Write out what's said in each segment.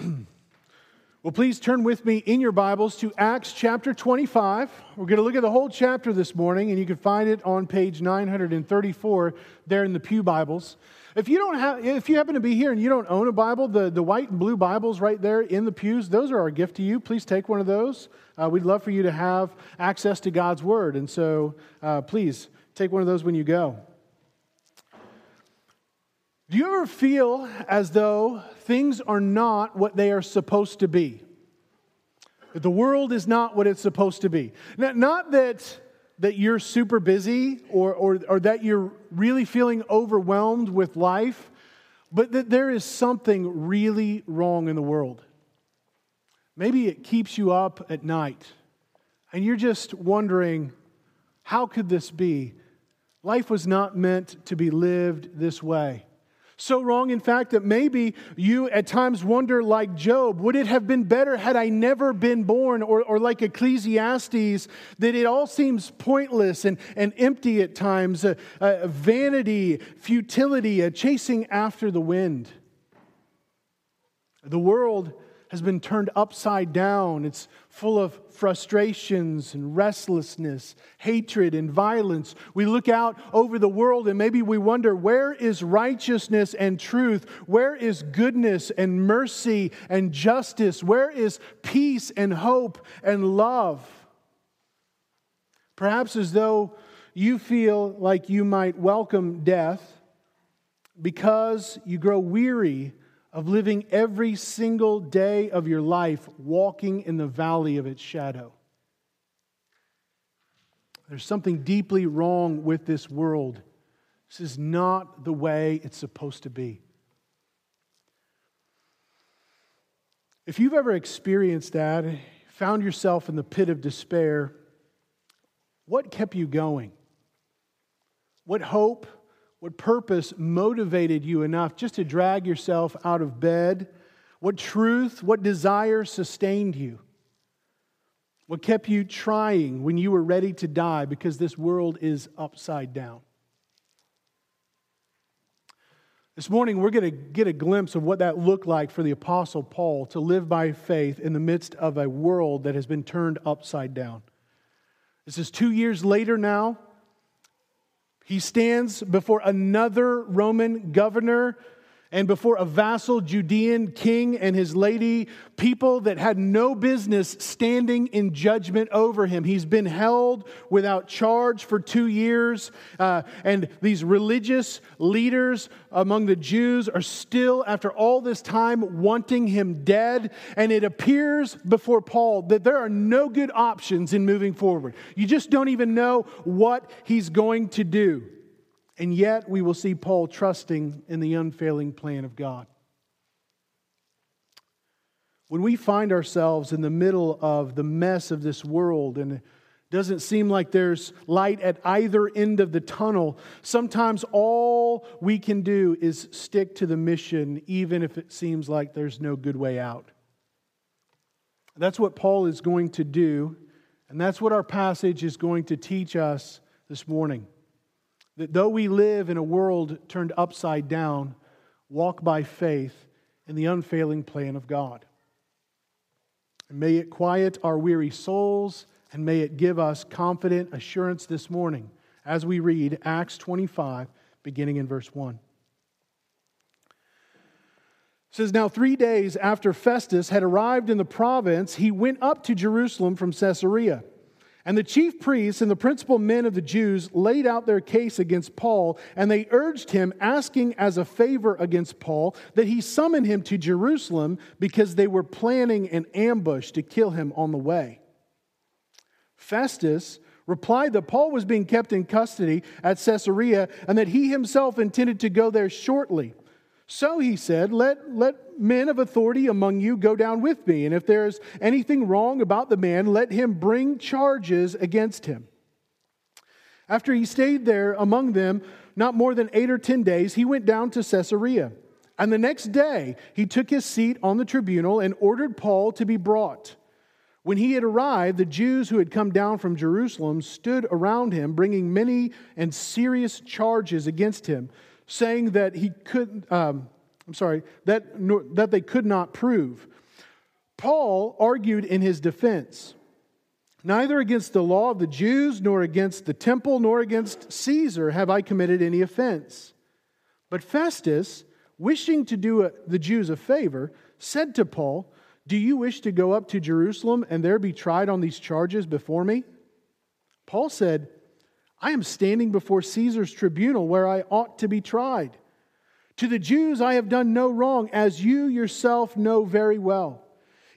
Well, please turn with me in your Bibles to Acts chapter 25. We're going to look at the whole chapter this morning, and you can find it on page 934 there in the Pew Bibles. If you, don't have, if you happen to be here and you don't own a Bible, the, the white and blue Bibles right there in the pews, those are our gift to you. Please take one of those. Uh, we'd love for you to have access to God's Word, and so uh, please take one of those when you go. Do you ever feel as though things are not what they are supposed to be? That the world is not what it's supposed to be. Not that, that you're super busy or, or, or that you're really feeling overwhelmed with life, but that there is something really wrong in the world. Maybe it keeps you up at night and you're just wondering, how could this be? Life was not meant to be lived this way. So wrong, in fact, that maybe you at times wonder, like Job, would it have been better had I never been born? Or, or like Ecclesiastes, that it all seems pointless and, and empty at times, uh, vanity, futility, uh, chasing after the wind. The world has been turned upside down. It's full of frustrations and restlessness, hatred and violence. We look out over the world and maybe we wonder where is righteousness and truth? Where is goodness and mercy and justice? Where is peace and hope and love? Perhaps as though you feel like you might welcome death because you grow weary of living every single day of your life walking in the valley of its shadow. There's something deeply wrong with this world. This is not the way it's supposed to be. If you've ever experienced that, found yourself in the pit of despair, what kept you going? What hope what purpose motivated you enough just to drag yourself out of bed? What truth, what desire sustained you? What kept you trying when you were ready to die because this world is upside down? This morning, we're going to get a glimpse of what that looked like for the Apostle Paul to live by faith in the midst of a world that has been turned upside down. This is two years later now. He stands before another Roman governor and before a vassal Judean king and his lady, people that had no business standing in judgment over him. He's been held without charge for two years, uh, and these religious leaders among the Jews are still, after all this time, wanting him dead. And it appears before Paul that there are no good options in moving forward. You just don't even know what he's going to do. And yet, we will see Paul trusting in the unfailing plan of God. When we find ourselves in the middle of the mess of this world and it doesn't seem like there's light at either end of the tunnel, sometimes all we can do is stick to the mission, even if it seems like there's no good way out. That's what Paul is going to do, and that's what our passage is going to teach us this morning. That though we live in a world turned upside down, walk by faith in the unfailing plan of God. And may it quiet our weary souls and may it give us confident assurance this morning as we read Acts 25, beginning in verse 1. It says, Now three days after Festus had arrived in the province, he went up to Jerusalem from Caesarea. And the chief priests and the principal men of the Jews laid out their case against Paul, and they urged him, asking as a favor against Paul, that he summon him to Jerusalem because they were planning an ambush to kill him on the way. Festus replied that Paul was being kept in custody at Caesarea and that he himself intended to go there shortly. So he said, let, let men of authority among you go down with me, and if there is anything wrong about the man, let him bring charges against him. After he stayed there among them not more than eight or ten days, he went down to Caesarea. And the next day, he took his seat on the tribunal and ordered Paul to be brought. When he had arrived, the Jews who had come down from Jerusalem stood around him, bringing many and serious charges against him saying that he couldn't, um, I'm sorry, that, that they could not prove. Paul argued in his defense Neither against the law of the Jews, nor against the temple, nor against Caesar have I committed any offense. But Festus, wishing to do a, the Jews a favor, said to Paul, Do you wish to go up to Jerusalem and there be tried on these charges before me? Paul said, I am standing before Caesar's tribunal where I ought to be tried. To the Jews I have done no wrong, as you yourself know very well.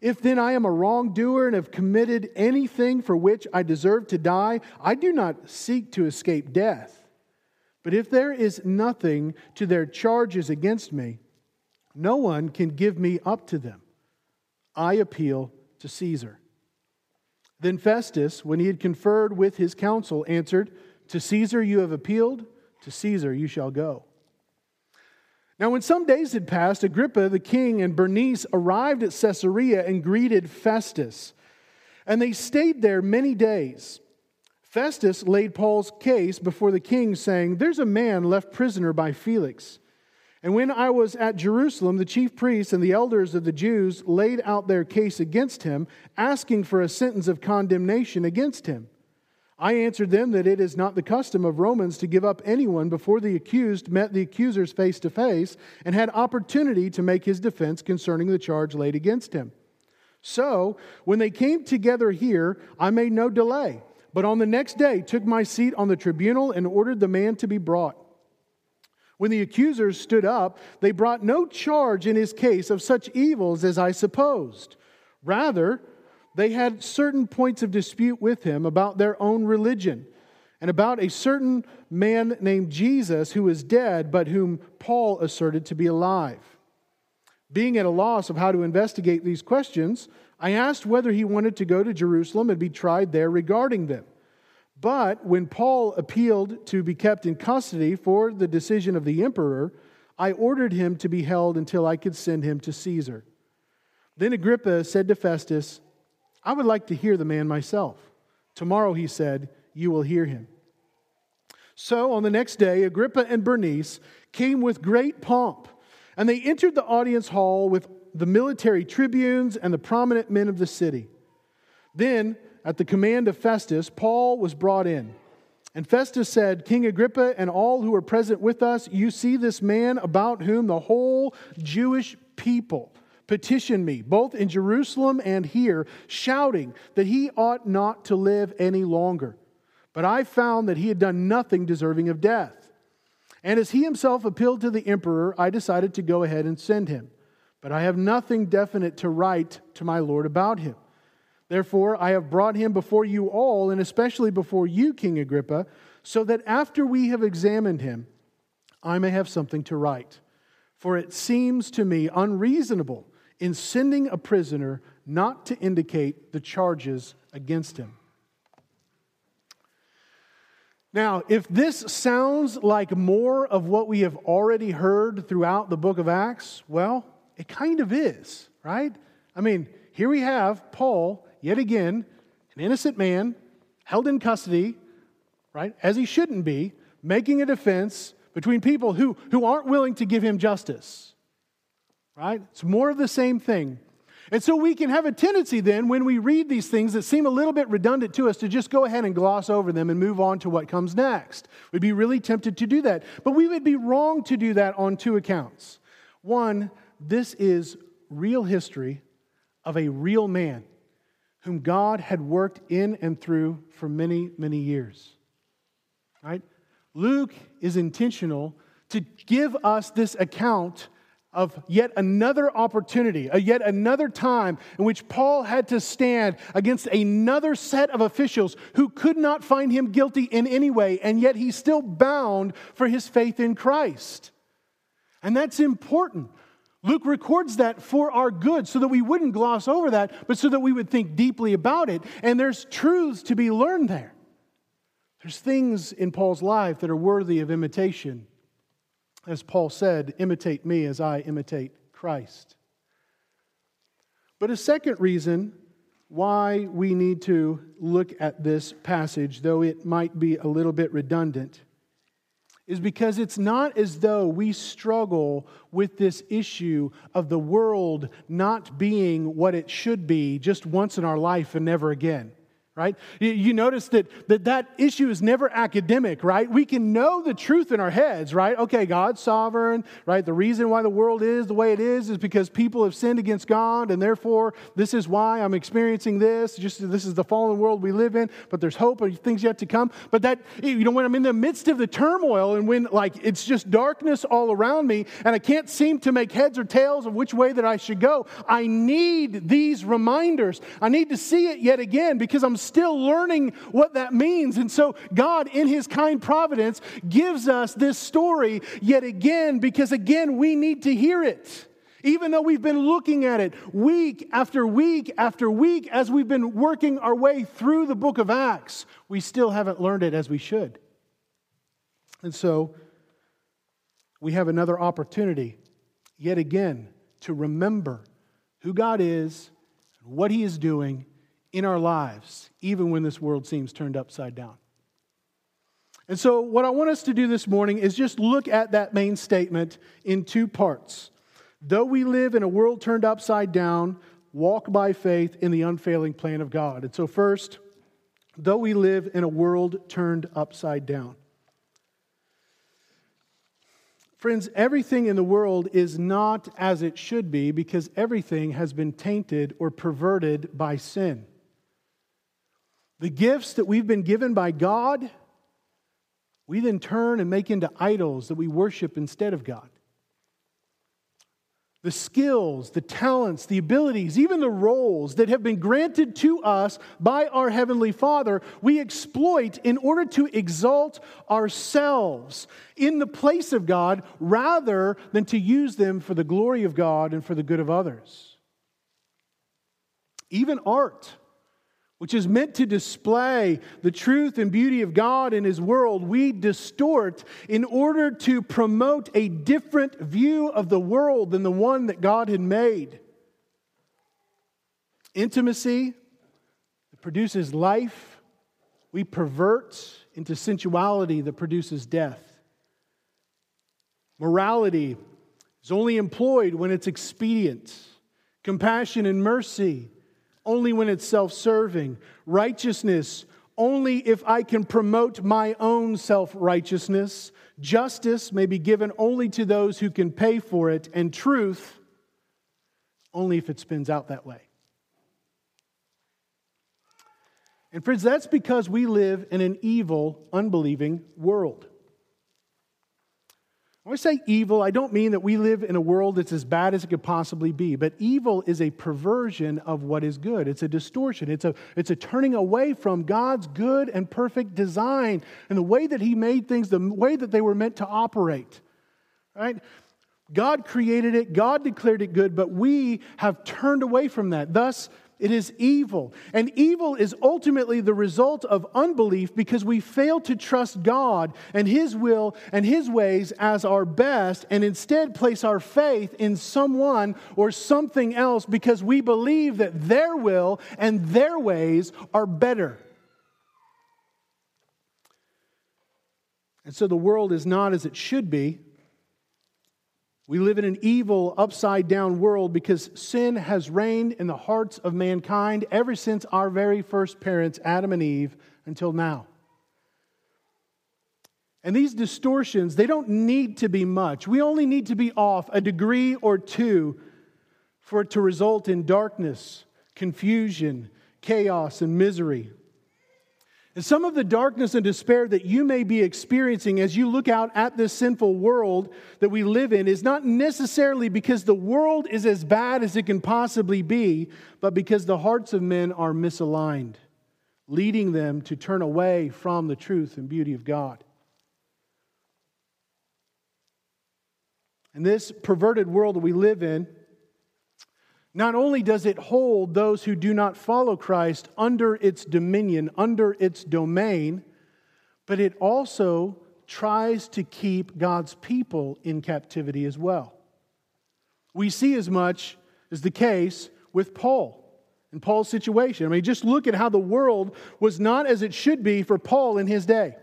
If then I am a wrongdoer and have committed anything for which I deserve to die, I do not seek to escape death. But if there is nothing to their charges against me, no one can give me up to them. I appeal to Caesar. Then Festus, when he had conferred with his council, answered, To Caesar you have appealed, to Caesar you shall go. Now, when some days had passed, Agrippa the king and Bernice arrived at Caesarea and greeted Festus. And they stayed there many days. Festus laid Paul's case before the king, saying, There's a man left prisoner by Felix. And when I was at Jerusalem, the chief priests and the elders of the Jews laid out their case against him, asking for a sentence of condemnation against him. I answered them that it is not the custom of Romans to give up anyone before the accused met the accusers face to face and had opportunity to make his defense concerning the charge laid against him. So, when they came together here, I made no delay but on the next day took my seat on the tribunal and ordered the man to be brought. When the accusers stood up, they brought no charge in his case of such evils as I supposed. Rather, they had certain points of dispute with him about their own religion and about a certain man named Jesus who was dead, but whom Paul asserted to be alive. Being at a loss of how to investigate these questions, I asked whether he wanted to go to Jerusalem and be tried there regarding them. But when Paul appealed to be kept in custody for the decision of the emperor, I ordered him to be held until I could send him to Caesar. Then Agrippa said to Festus, I would like to hear the man myself. Tomorrow, he said, you will hear him. So on the next day, Agrippa and Bernice came with great pomp, and they entered the audience hall with the military tribunes and the prominent men of the city. Then, at the command of Festus, Paul was brought in. And Festus said, King Agrippa and all who are present with us, you see this man about whom the whole Jewish people petitioned me, both in Jerusalem and here, shouting that he ought not to live any longer. But I found that he had done nothing deserving of death. And as he himself appealed to the emperor, I decided to go ahead and send him but I have nothing definite to write to my Lord about him. Therefore, I have brought him before you all, and especially before you, King Agrippa, so that after we have examined him, I may have something to write. For it seems to me unreasonable in sending a prisoner not to indicate the charges against him. Now, if this sounds like more of what we have already heard throughout the book of Acts, well, it kind of is, right? I mean, here we have Paul, yet again, an innocent man, held in custody, right, as he shouldn't be, making a defense between people who, who aren't willing to give him justice, right? It's more of the same thing. And so we can have a tendency then, when we read these things that seem a little bit redundant to us, to just go ahead and gloss over them and move on to what comes next. We'd be really tempted to do that. But we would be wrong to do that on two accounts. One, this is real history of a real man whom God had worked in and through for many, many years. Right? Luke is intentional to give us this account of yet another opportunity, a yet another time in which Paul had to stand against another set of officials who could not find him guilty in any way, and yet he's still bound for his faith in Christ. And that's important Luke records that for our good so that we wouldn't gloss over that, but so that we would think deeply about it. And there's truths to be learned there. There's things in Paul's life that are worthy of imitation. As Paul said, imitate me as I imitate Christ. But a second reason why we need to look at this passage, though it might be a little bit redundant, is because it's not as though we struggle with this issue of the world not being what it should be just once in our life and never again right? You notice that, that that issue is never academic, right? We can know the truth in our heads, right? Okay, God's sovereign, right? The reason why the world is the way it is is because people have sinned against God, and therefore this is why I'm experiencing this. Just this is the fallen world we live in, but there's hope and things yet to come. But that, you know, when I'm in the midst of the turmoil and when like it's just darkness all around me and I can't seem to make heads or tails of which way that I should go, I need these reminders. I need to see it yet again because I'm still learning what that means. And so, God, in His kind providence, gives us this story yet again because, again, we need to hear it. Even though we've been looking at it week after week after week as we've been working our way through the book of Acts, we still haven't learned it as we should. And so, we have another opportunity, yet again, to remember who God is, what He is doing, in our lives, even when this world seems turned upside down. And so, what I want us to do this morning is just look at that main statement in two parts. Though we live in a world turned upside down, walk by faith in the unfailing plan of God. And so, first, though we live in a world turned upside down. Friends, everything in the world is not as it should be because everything has been tainted or perverted by sin. The gifts that we've been given by God, we then turn and make into idols that we worship instead of God. The skills, the talents, the abilities, even the roles that have been granted to us by our Heavenly Father, we exploit in order to exalt ourselves in the place of God rather than to use them for the glory of God and for the good of others. Even art which is meant to display the truth and beauty of God in His world, we distort in order to promote a different view of the world than the one that God had made. Intimacy that produces life, we pervert into sensuality that produces death. Morality is only employed when it's expedient. Compassion and mercy only when it's self serving. Righteousness, only if I can promote my own self righteousness. Justice may be given only to those who can pay for it. And truth, only if it spins out that way. And, friends, that's because we live in an evil, unbelieving world. When I say evil, I don't mean that we live in a world that's as bad as it could possibly be, but evil is a perversion of what is good. It's a distortion. It's a, it's a turning away from God's good and perfect design and the way that He made things, the way that they were meant to operate. Right? God created it, God declared it good, but we have turned away from that. Thus, it is evil. And evil is ultimately the result of unbelief because we fail to trust God and His will and His ways as our best and instead place our faith in someone or something else because we believe that their will and their ways are better. And so the world is not as it should be we live in an evil, upside down world because sin has reigned in the hearts of mankind ever since our very first parents, Adam and Eve, until now. And these distortions, they don't need to be much. We only need to be off a degree or two for it to result in darkness, confusion, chaos, and misery. And some of the darkness and despair that you may be experiencing as you look out at this sinful world that we live in is not necessarily because the world is as bad as it can possibly be, but because the hearts of men are misaligned, leading them to turn away from the truth and beauty of God. And this perverted world that we live in, not only does it hold those who do not follow Christ under its dominion, under its domain, but it also tries to keep God's people in captivity as well. We see as much as the case with Paul and Paul's situation. I mean, just look at how the world was not as it should be for Paul in his day.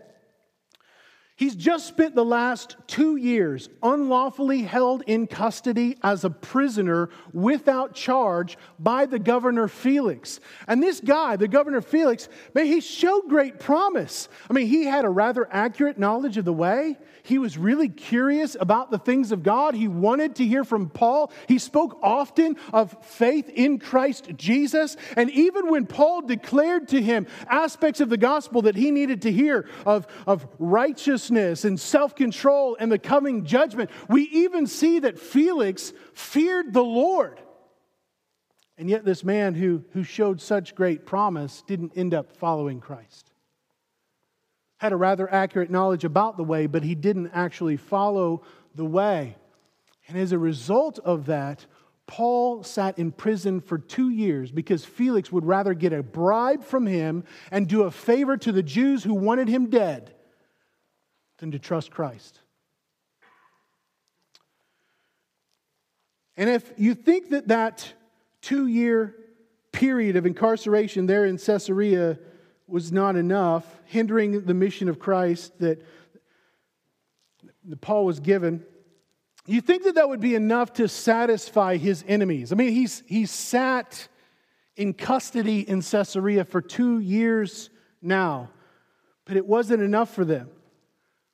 He's just spent the last two years unlawfully held in custody as a prisoner without charge by the governor Felix. And this guy, the governor Felix, man, he showed great promise. I mean, he had a rather accurate knowledge of the way. He was really curious about the things of God. He wanted to hear from Paul. He spoke often of faith in Christ Jesus. And even when Paul declared to him aspects of the gospel that he needed to hear of, of righteousness and self control and the coming judgment, we even see that Felix feared the Lord. And yet, this man who, who showed such great promise didn't end up following Christ had a rather accurate knowledge about the way, but he didn't actually follow the way. And as a result of that, Paul sat in prison for two years because Felix would rather get a bribe from him and do a favor to the Jews who wanted him dead than to trust Christ. And if you think that that two year period of incarceration there in Caesarea was not enough, hindering the mission of Christ that, that Paul was given. You think that that would be enough to satisfy his enemies? I mean, he's, he sat in custody in Caesarea for two years now, but it wasn't enough for them.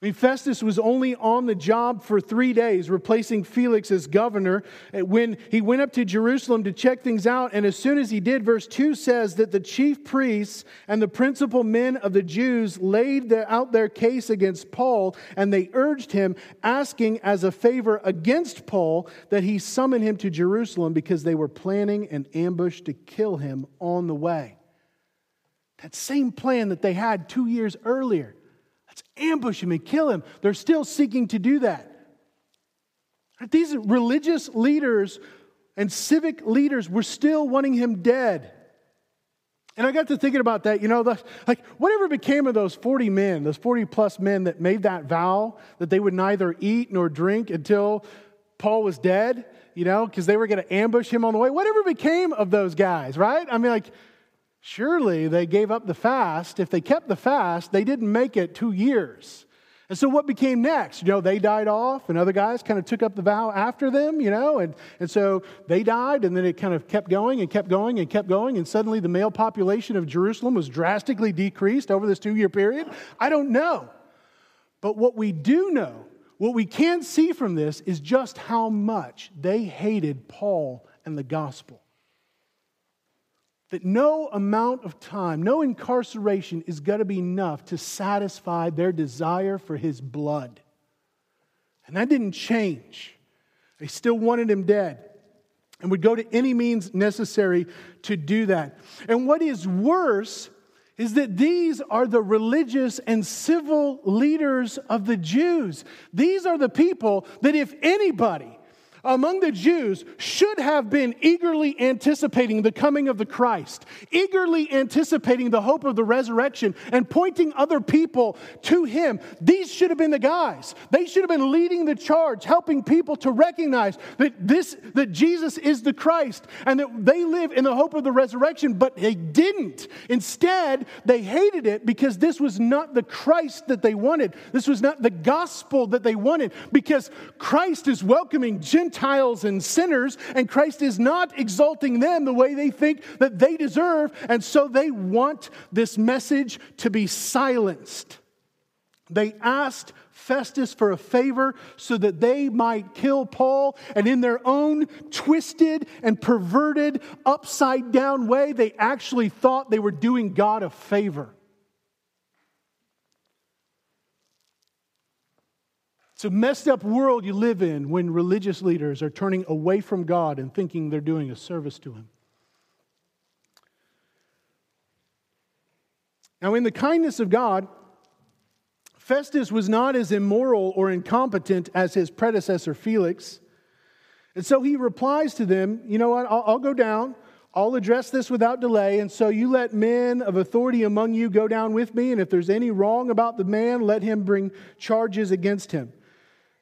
Mean, Festus was only on the job for three days, replacing Felix as governor, eh, when he went up to Jerusalem to check things out. And as soon as he did, verse 2 says that the chief priests and the principal men of the Jews laid out their case against Paul, and they urged him, asking as a favor against Paul that he summon him to Jerusalem because they were planning an ambush to kill him on the way. That same plan that they had two years earlier. Ambush him and kill him. They're still seeking to do that. These religious leaders and civic leaders were still wanting him dead. And I got to thinking about that, you know, the, like whatever became of those 40 men, those 40 plus men that made that vow that they would neither eat nor drink until Paul was dead, you know, because they were going to ambush him on the way. Whatever became of those guys, right? I mean, like, Surely they gave up the fast. If they kept the fast, they didn't make it two years. And so what became next? You know, they died off, and other guys kind of took up the vow after them, you know, and, and so they died, and then it kind of kept going and kept going and kept going, and suddenly the male population of Jerusalem was drastically decreased over this two year period. I don't know. But what we do know, what we can see from this, is just how much they hated Paul and the gospel that no amount of time, no incarceration is going to be enough to satisfy their desire for his blood. And that didn't change. They still wanted him dead and would go to any means necessary to do that. And what is worse is that these are the religious and civil leaders of the Jews. These are the people that, if anybody, among the Jews should have been eagerly anticipating the coming of the Christ, eagerly anticipating the hope of the resurrection, and pointing other people to Him. These should have been the guys. They should have been leading the charge, helping people to recognize that this that Jesus is the Christ and that they live in the hope of the resurrection, but they didn't. Instead, they hated it because this was not the Christ that they wanted. This was not the gospel that they wanted because Christ is welcoming Gentiles Gentiles and sinners, and Christ is not exalting them the way they think that they deserve, and so they want this message to be silenced. They asked Festus for a favor so that they might kill Paul, and in their own twisted and perverted, upside down way, they actually thought they were doing God a favor. It's a messed up world you live in when religious leaders are turning away from God and thinking they're doing a service to Him. Now, in the kindness of God, Festus was not as immoral or incompetent as his predecessor Felix. And so he replies to them, You know what? I'll, I'll, go down. I'll address this without delay. And so you let men of authority among you go down with me. And if there's any wrong about the man, let him bring charges against him.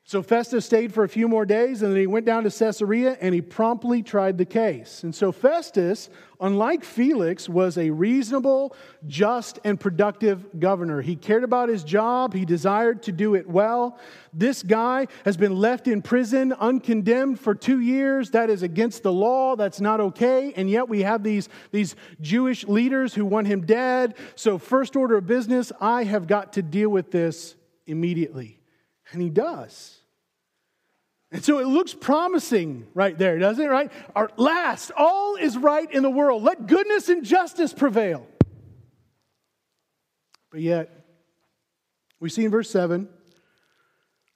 So Festus stayed for a few more days and then he went down to Caesarea and he promptly tried the case. And so Festus, unlike Felix, was a reasonable, just, and productive governor. He cared about his job, he desired to do it well. This guy has been left in prison uncondemned for two years. That is against the law, that's not okay. And yet we have these, these Jewish leaders who want him dead. So, first order of business, I have got to deal with this immediately. And he does. And so it looks promising right there, doesn't it? Right? Last, all is right in the world. Let goodness and justice prevail. But yet, we see in verse 7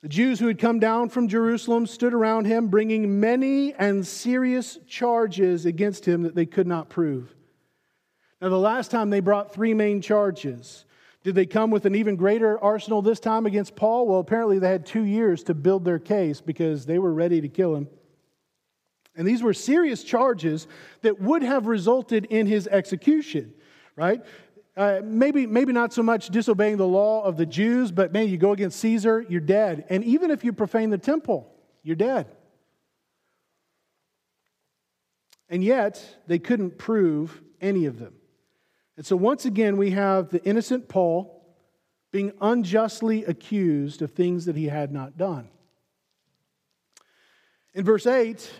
the Jews who had come down from Jerusalem stood around him, bringing many and serious charges against him that they could not prove. Now, the last time they brought three main charges did they come with an even greater arsenal this time against Paul? Well, apparently they had two years to build their case because they were ready to kill him. And these were serious charges that would have resulted in his execution, right? Uh, maybe, maybe not so much disobeying the law of the Jews, but man, you go against Caesar, you're dead. And even if you profane the temple, you're dead. And yet, they couldn't prove any of them. And so, once again, we have the innocent Paul being unjustly accused of things that he had not done. In verse 8,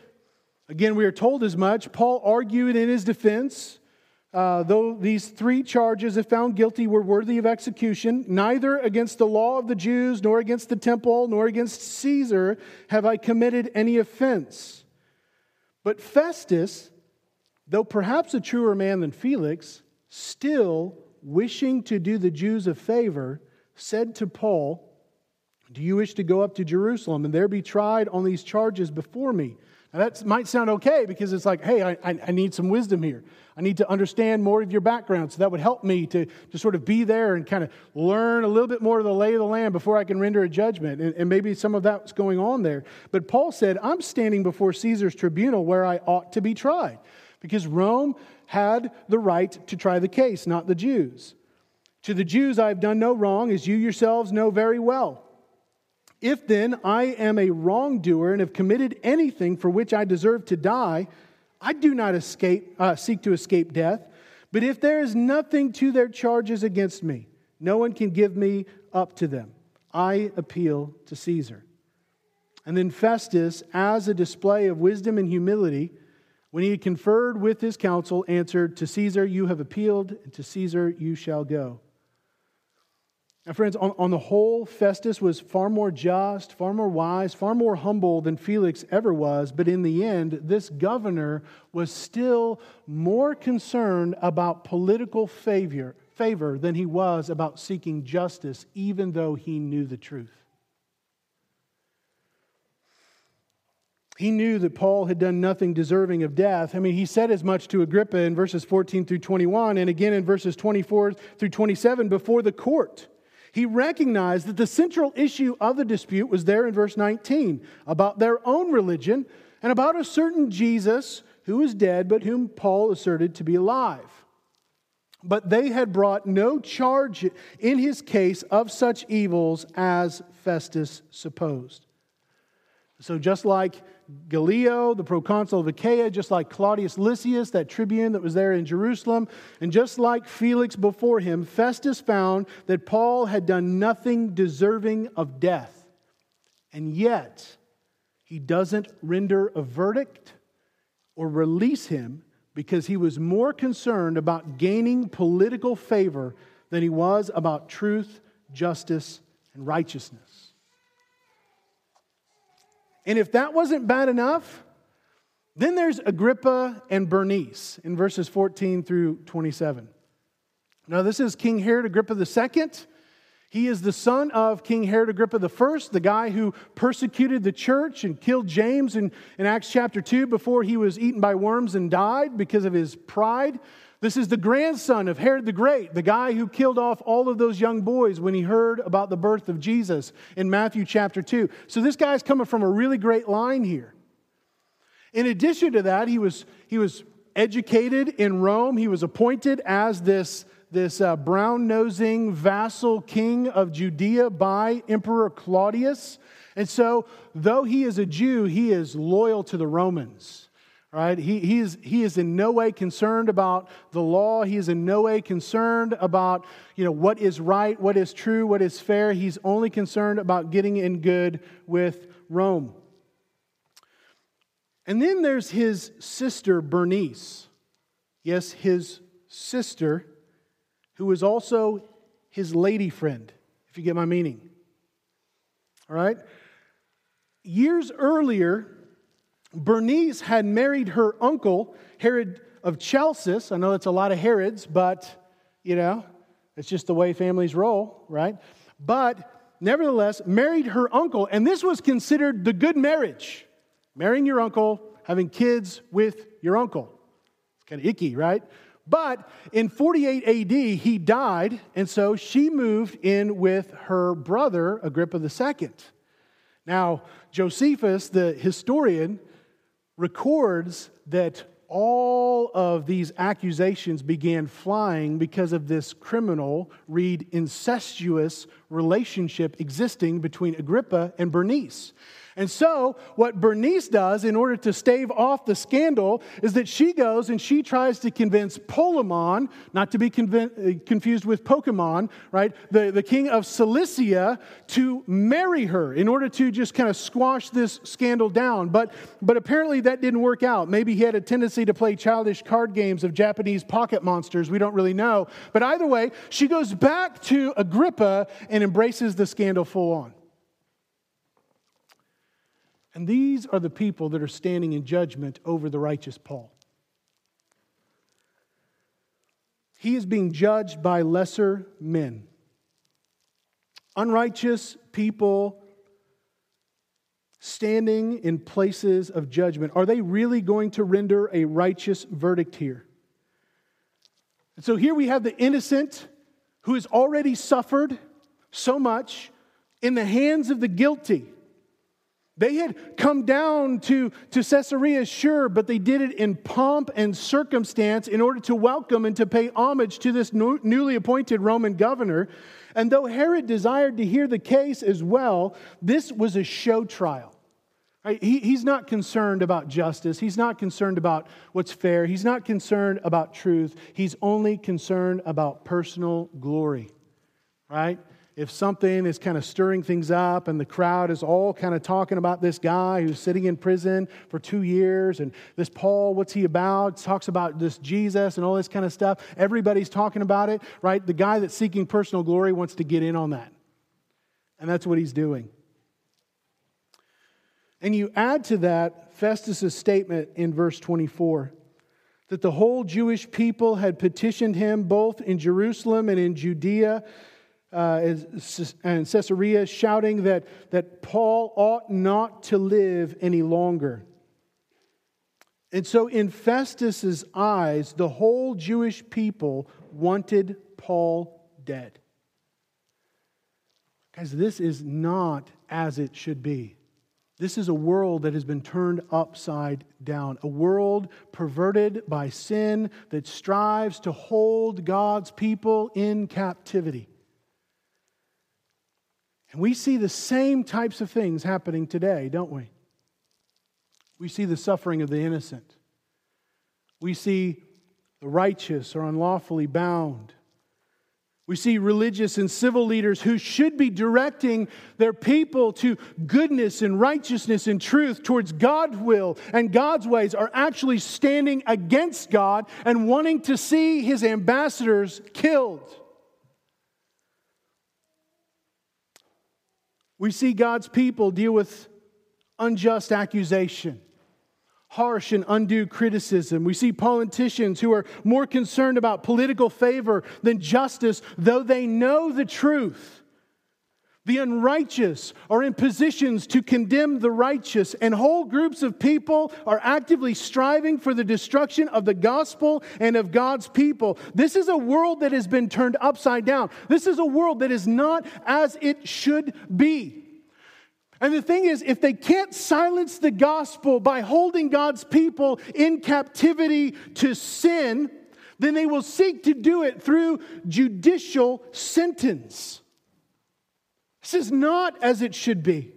again, we are told as much. Paul argued in his defense. Uh, though these three charges, if found guilty, were worthy of execution, neither against the law of the Jews, nor against the temple, nor against Caesar have I committed any offense. But Festus, though perhaps a truer man than Felix, still wishing to do the Jews a favor, said to Paul, Do you wish to go up to Jerusalem and there be tried on these charges before me? Now, that might sound okay because it's like, hey, I, I, need some wisdom here. I need to understand more of your background. So that would help me to, to sort of be there and kind of learn a little bit more of the lay of the land before I can render a judgment. And, and maybe some of that's going on there. But Paul said, I'm standing before Caesar's tribunal where I ought to be tried because Rome had the right to try the case, not the Jews. To the Jews I have done no wrong, as you yourselves know very well. If then I am a wrongdoer and have committed anything for which I deserve to die, I do not escape, uh, seek to escape death. But if there is nothing to their charges against me, no one can give me up to them. I appeal to Caesar. And then Festus, as a display of wisdom and humility, when he had conferred with his council, answered, To Caesar you have appealed, and to Caesar you shall go. Now, friends, on, on, the whole, Festus was far more just, far more wise, far more humble than Felix ever was. But in the end, this governor was still more concerned about political favor, favor than he was about seeking justice, even though he knew the truth. He knew that Paul had done nothing deserving of death. I mean, he said as much to Agrippa in verses 14 through 21 and again in verses 24 through 27 before the court. He recognized that the central issue of the dispute was there in verse 19 about their own religion and about a certain Jesus who was dead, but whom Paul asserted to be alive. But they had brought no charge in his case of such evils as Festus supposed. So, just like Gallio, the proconsul of Achaia, just like Claudius Lysias, that tribune that was there in Jerusalem, and just like Felix before him, Festus found that Paul had done nothing deserving of death. And yet, he doesn't render a verdict or release him because he was more concerned about gaining political favor than he was about truth, justice, and righteousness. And if that wasn't bad enough, then there's Agrippa and Bernice in verses 14 through 27. Now, this is King Herod Agrippa II. He is the son of King Herod Agrippa I, the guy who persecuted the church and killed James in, in Acts chapter 2 before he was eaten by worms and died because of his pride. This is the grandson of Herod the Great, the guy who killed off all of those young boys when he heard about the birth of Jesus in Matthew chapter 2. So this guy's coming from a really great line here. In addition to that, he was, he was educated in Rome. He was appointed as this, this uh, brown nosing vassal king of Judea by Emperor Claudius. And so, though he is a Jew, he is loyal to the Romans. Right? He, he, is, he is in no way concerned about the law. He is in no way concerned about you know, what is right, what is true, what is fair. He's only concerned about getting in good with Rome. And then there's his sister, Bernice. Yes, his sister, who is also his lady friend, if you get my meaning. All right? Years earlier, Bernice had married her uncle, Herod of Chalcis. I know it's a lot of Herods, but, you know, it's just the way families roll, right? But nevertheless, married her uncle, and this was considered the good marriage marrying your uncle, having kids with your uncle. It's kind of icky, right? But in 48 AD, he died, and so she moved in with her brother, Agrippa II. Now, Josephus, the historian, records that all of these accusations began flying because of this criminal, read incestuous relationship existing between Agrippa and Bernice. And so, what Bernice does in order to stave off the scandal is that she goes and she tries to convince Polemon, not to be conv- uh, confused with Pokemon, right? The, the king of Cilicia, to marry her in order to just kind of squash this scandal down. But, but apparently that didn't work out. Maybe he had a tendency to play childish card games of Japanese pocket monsters. We don't really know. But either way, she goes back to Agrippa and embraces the scandal full on. And these are the people that are standing in judgment over the righteous Paul. He is being judged by lesser men. Unrighteous people standing in places of judgment. Are they really going to render a righteous verdict here? And so here we have the innocent who has already suffered so much in the hands of the guilty. They had come down to, to Caesarea, sure, but they did it in pomp and circumstance in order to welcome and to pay homage to this new, newly appointed Roman governor. And though Herod desired to hear the case as well, this was a show trial. Right? He, he's not concerned about justice. He's not concerned about what's fair. He's not concerned about truth. He's only concerned about personal glory. Right? If something is kind of stirring things up and the crowd is all kind of talking about this guy who's sitting in prison for two years and this Paul, what's he about? Talks about this Jesus and all this kind of stuff. Everybody's talking about it, right? The guy that's seeking personal glory wants to get in on that. And that's what he's doing. And you add to that Festus's statement in verse 24 that the whole Jewish people had petitioned him both in Jerusalem and in Judea uh, and Caesarea, shouting that, that Paul ought not to live any longer. And so, in Festus's eyes, the whole Jewish people wanted Paul dead. Guys, this is not as it should be. This is a world that has been turned upside down, a world perverted by sin that strives to hold God's people in captivity. We see the same types of things happening today, don't we? We see the suffering of the innocent. We see the righteous are unlawfully bound. We see religious and civil leaders who should be directing their people to goodness and righteousness and truth towards God's will and God's ways are actually standing against God and wanting to see his ambassadors killed. We see God's people deal with unjust accusation, harsh and undue criticism. We see politicians who are more concerned about political favor than justice, though they know the truth. The unrighteous are in positions to condemn the righteous, and whole groups of people are actively striving for the destruction of the gospel and of God's people. This is a world that has been turned upside down. This is a world that is not as it should be. And the thing is, if they can't silence the gospel by holding God's people in captivity to sin, then they will seek to do it through judicial sentence. This is not as it should be.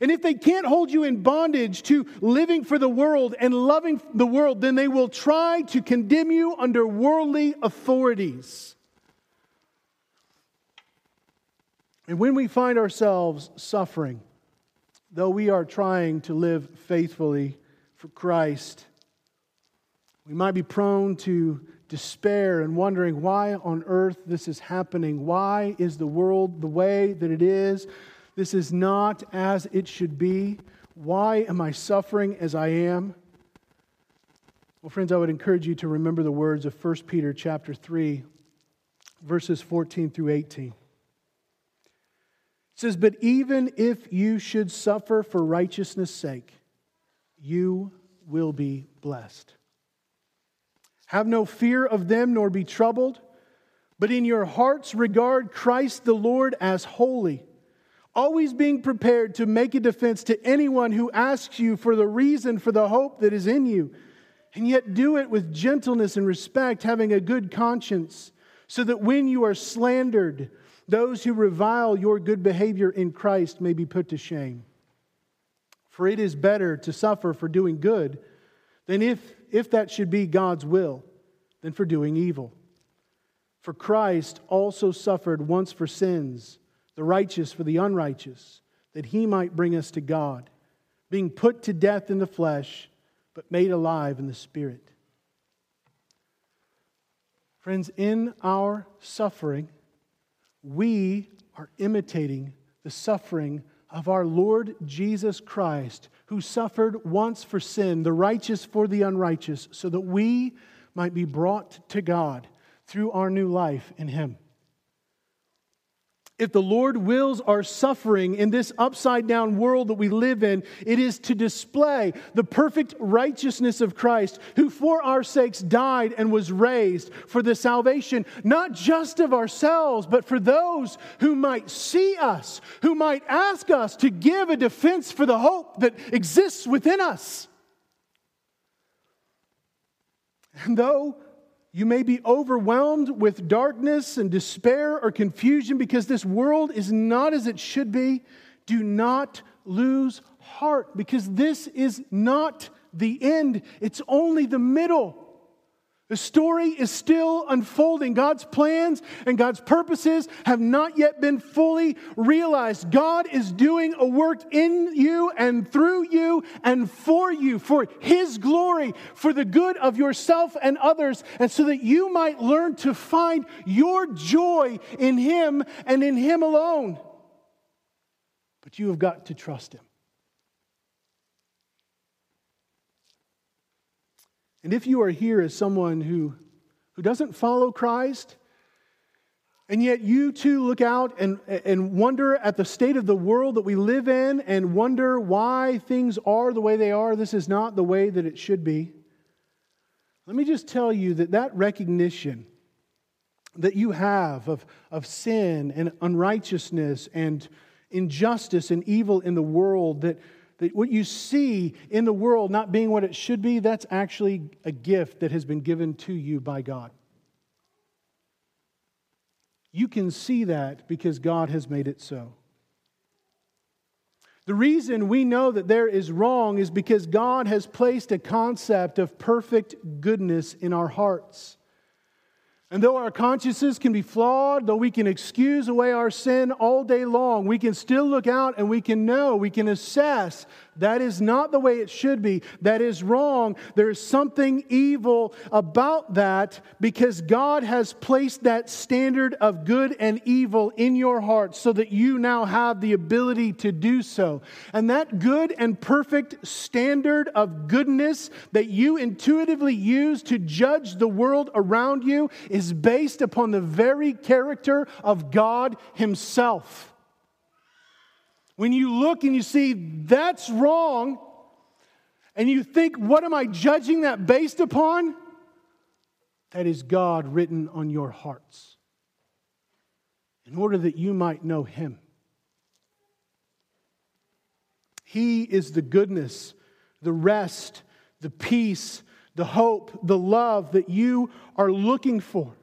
And if they can't hold you in bondage to living for the world and loving the world, then they will try to condemn you under worldly authorities. And when we find ourselves suffering, though we are trying to live faithfully for Christ, we might be prone to despair and wondering why on earth this is happening. Why is the world the way that it is? This is not as it should be. Why am I suffering as I am? Well, friends, I would encourage you to remember the words of 1 Peter chapter 3, verses 14 through 18. It says, But even if you should suffer for righteousness' sake, you will be blessed. Have no fear of them, nor be troubled, but in your hearts regard Christ the Lord as holy always being prepared to make a defense to anyone who asks you for the reason for the hope that is in you, and yet do it with gentleness and respect, having a good conscience, so that when you are slandered, those who revile your good behavior in Christ may be put to shame. For it is better to suffer for doing good than if, if that should be God's will, than for doing evil. For Christ also suffered once for sins the righteous for the unrighteous, that he might bring us to God, being put to death in the flesh, but made alive in the spirit. Friends, in our suffering, we are imitating the suffering of our Lord Jesus Christ, who suffered once for sin, the righteous for the unrighteous, so that we might be brought to God through our new life in Him if the Lord wills our suffering in this upside down world that we live in, it is to display the perfect righteousness of Christ, who for our sakes died and was raised for the salvation, not just of ourselves, but for those who might see us, who might ask us to give a defense for the hope that exists within us. And though you may be overwhelmed with darkness and despair or confusion because this world is not as it should be. Do not lose heart because this is not the end, it's only the middle. The story is still unfolding. God's plans and God's purposes have not yet been fully realized. God is doing a work in you and through you and for you, for His glory, for the good of yourself and others, and so that you might learn to find your joy in Him and in Him alone. But you have got to trust Him. And if you are here as someone who, who doesn't follow Christ, and yet you too look out and, and wonder at the state of the world that we live in and wonder why things are the way they are, this is not the way that it should be. Let me just tell you that that recognition that you have of, of sin and unrighteousness and injustice and evil in the world, that that what you see in the world not being what it should be, that's actually a gift that has been given to you by God. You can see that because God has made it so. The reason we know that there is wrong is because God has placed a concept of perfect goodness in our hearts. And though our consciences can be flawed, though we can excuse away our sin all day long, we can still look out and we can know, we can assess that is not the way it should be. That is wrong. There is something evil about that because God has placed that standard of good and evil in your heart so that you now have the ability to do so. And that good and perfect standard of goodness that you intuitively use to judge the world around you is based upon the very character of God Himself. When you look and you see that's wrong, and you think, what am I judging that based upon? That is God written on your hearts in order that you might know Him. He is the goodness, the rest, the peace, the hope, the love that you are looking for.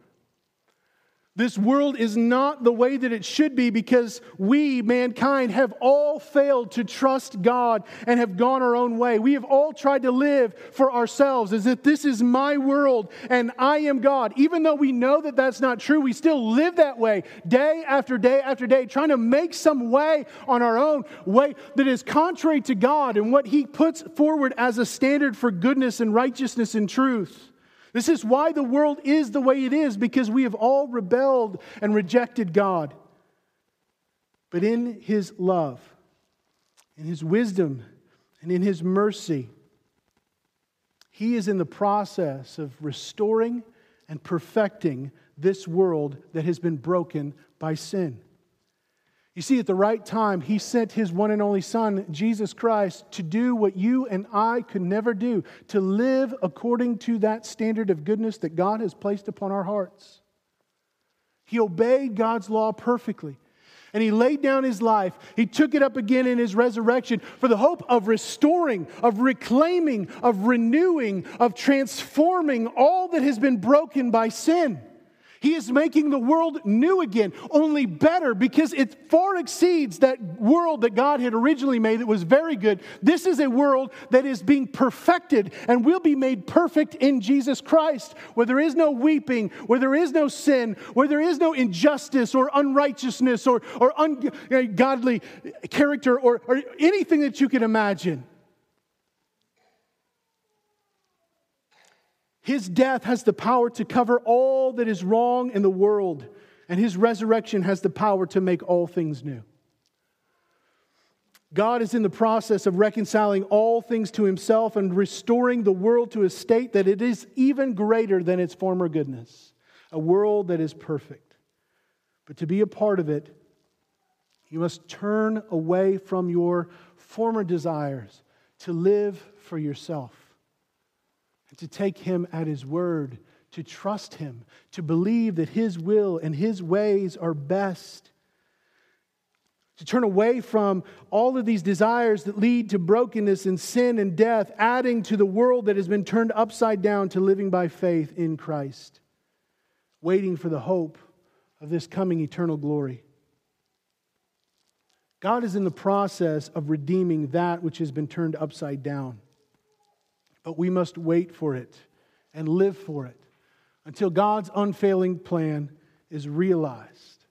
This world is not the way that it should be because we, mankind, have all failed to trust God and have gone our own way. We have all tried to live for ourselves as if this is my world and I am God. Even though we know that that's not true, we still live that way day after day after day, trying to make some way on our own, way that is contrary to God and what He puts forward as a standard for goodness and righteousness and truth. This is why the world is the way it is, because we have all rebelled and rejected God. But in His love, in His wisdom, and in His mercy, He is in the process of restoring and perfecting this world that has been broken by sin. You see, at the right time, He sent His one and only Son, Jesus Christ, to do what you and I could never do, to live according to that standard of goodness that God has placed upon our hearts. He obeyed God's law perfectly. And he laid down his life. He took it up again in his resurrection for the hope of restoring, of reclaiming, of renewing, of transforming all that has been broken by sin. He is making the world new again, only better because it far exceeds that world that God had originally made that was very good. This is a world that is being perfected and will be made perfect in Jesus Christ, where there is no weeping, where there is no sin, where there is no injustice or unrighteousness or, or ungodly character or, or anything that you can imagine. His death has the power to cover all that is wrong in the world, and his resurrection has the power to make all things new. God is in the process of reconciling all things to himself and restoring the world to a state that it is even greater than its former goodness, a world that is perfect. But to be a part of it, you must turn away from your former desires to live for yourself to take him at his word, to trust him, to believe that his will and his ways are best. To turn away from all of these desires that lead to brokenness and sin and death, adding to the world that has been turned upside down to living by faith in Christ, waiting for the hope of this coming eternal glory. God is in the process of redeeming that which has been turned upside down but we must wait for it and live for it until God's unfailing plan is realized,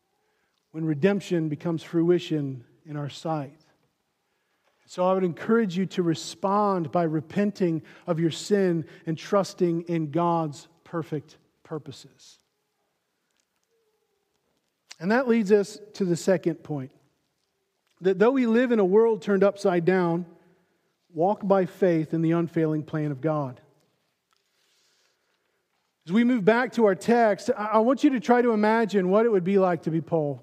when redemption becomes fruition in our sight. So I would encourage you to respond by repenting of your sin and trusting in God's perfect purposes. And that leads us to the second point that though we live in a world turned upside down, Walk by faith in the unfailing plan of God. As we move back to our text, I want you to try to imagine what it would be like to be Paul.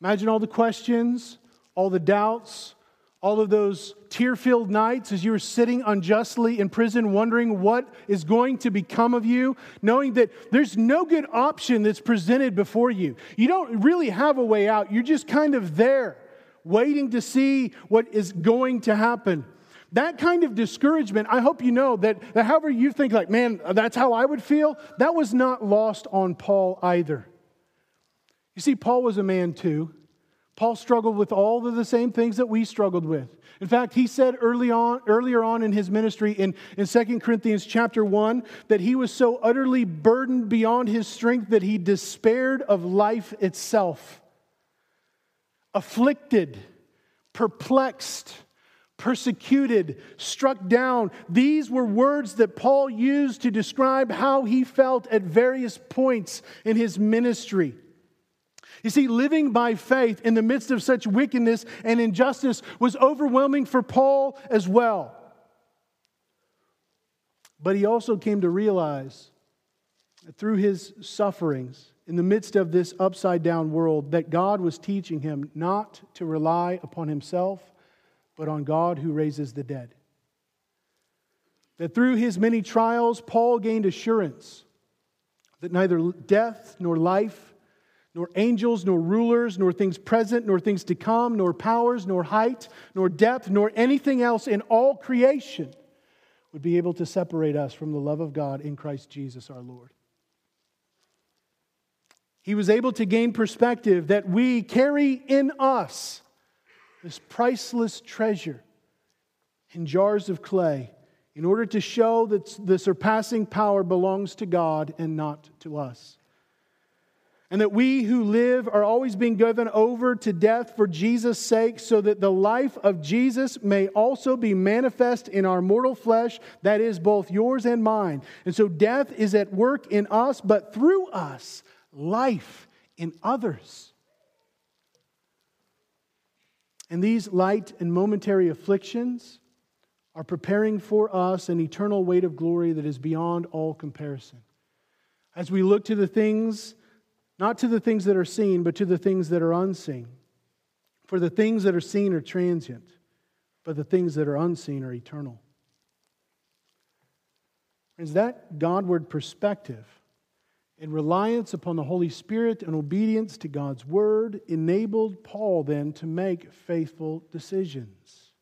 Imagine all the questions, all the doubts, all of those tear filled nights as you were sitting unjustly in prison, wondering what is going to become of you, knowing that there's no good option that's presented before you. You don't really have a way out. You're just kind of there, waiting to see what is going to happen. That kind of discouragement, I hope you know that, that however you think, like, man, that's how I would feel, that was not lost on Paul either. You see, Paul was a man too. Paul struggled with all of the same things that we struggled with. In fact, he said early on, earlier on in his ministry in, in 2 Corinthians chapter 1 that he was so utterly burdened beyond his strength that he despaired of life itself. Afflicted, perplexed, persecuted, struck down. These were words that Paul used to describe how he felt at various points in his ministry. You see, living by faith in the midst of such wickedness and injustice was overwhelming for Paul as well. But he also came to realize that through his sufferings, in the midst of this upside down world, that God was teaching him not to rely upon himself but on God who raises the dead. That through his many trials, Paul gained assurance that neither death nor life, nor angels, nor rulers, nor things present, nor things to come, nor powers, nor height, nor depth, nor anything else in all creation would be able to separate us from the love of God in Christ Jesus our Lord. he was able to gain perspective that we carry in us this priceless treasure in jars of clay in order to show that the surpassing power belongs to God and not to us. And that we who live are always being given over to death for Jesus' sake, so that the life of Jesus may also be manifest in our mortal flesh, that is both yours and mine. And so death is at work in us, but through us, life in others. And these light and momentary afflictions are preparing for us an eternal weight of glory that is beyond all comparison. As we look to the things, not to the things that are seen, but to the things that are unseen. For the things that are seen are transient, but the things that are unseen are eternal. Is that Godward perspective in reliance upon the Holy Spirit and obedience to God's word enabled Paul then to make faithful decisions.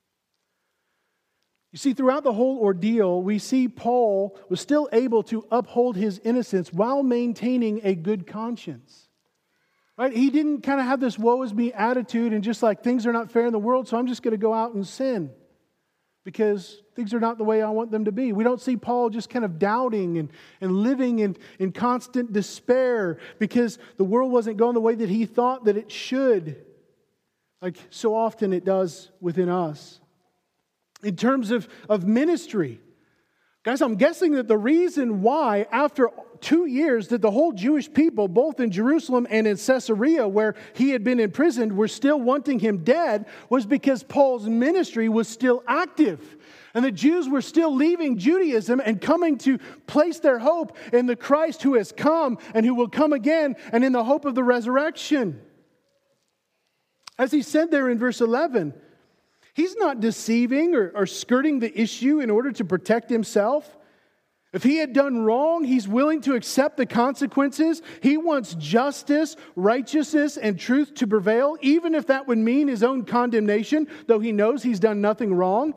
You see, throughout the whole ordeal, we see Paul was still able to uphold his innocence while maintaining a good conscience. Right? He didn't kind of have this woe is me attitude and just like things are not fair in the world, so I'm just going to go out and sin because things are not the way I want them to be. We don't see Paul just kind of doubting and, and living in, in constant despair because the world wasn't going the way that he thought that it should, like so often it does within us. In terms of, of ministry, guys, I'm guessing that the reason why, after two years, that the whole Jewish people, both in Jerusalem and in Caesarea, where he had been imprisoned, were still wanting him dead, was because Paul's ministry was still active. And the Jews were still leaving Judaism and coming to place their hope in the Christ who has come and who will come again and in the hope of the resurrection. As he said there in verse 11, he's not deceiving or, or skirting the issue in order to protect himself. If he had done wrong, he's willing to accept the consequences. He wants justice, righteousness, and truth to prevail, even if that would mean his own condemnation, though he knows he's done nothing wrong.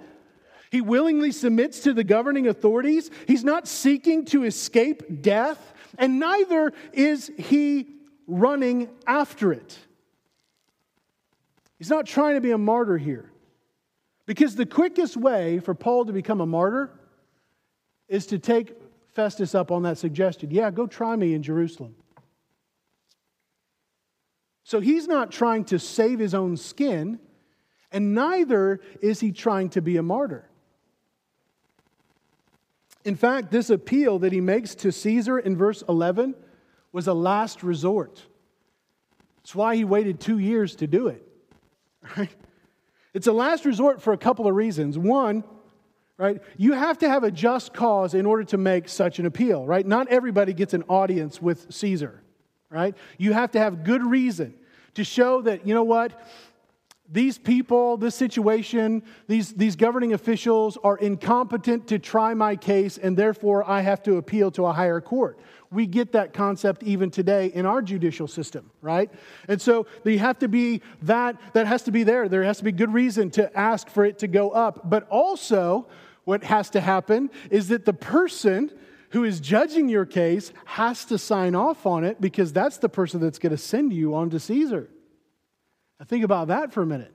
He willingly submits to the governing authorities. He's not seeking to escape death, and neither is he running after it. He's not trying to be a martyr here. Because the quickest way for Paul to become a martyr is to take Festus up on that suggestion. Yeah, go try me in Jerusalem. So he's not trying to save his own skin, and neither is he trying to be a martyr. In fact, this appeal that he makes to Caesar in verse 11 was a last resort. It's why he waited two years to do it. Right? It's a last resort for a couple of reasons. One, right? You have to have a just cause in order to make such an appeal, right? Not everybody gets an audience with Caesar, right? You have to have good reason to show that, you know what? These people, this situation, these, these governing officials are incompetent to try my case, and therefore I have to appeal to a higher court. We get that concept even today in our judicial system, right? And so you have to be that, that has to be there. There has to be good reason to ask for it to go up. But also, what has to happen is that the person who is judging your case has to sign off on it because that's the person that's going to send you on to Caesar. Now, think about that for a minute.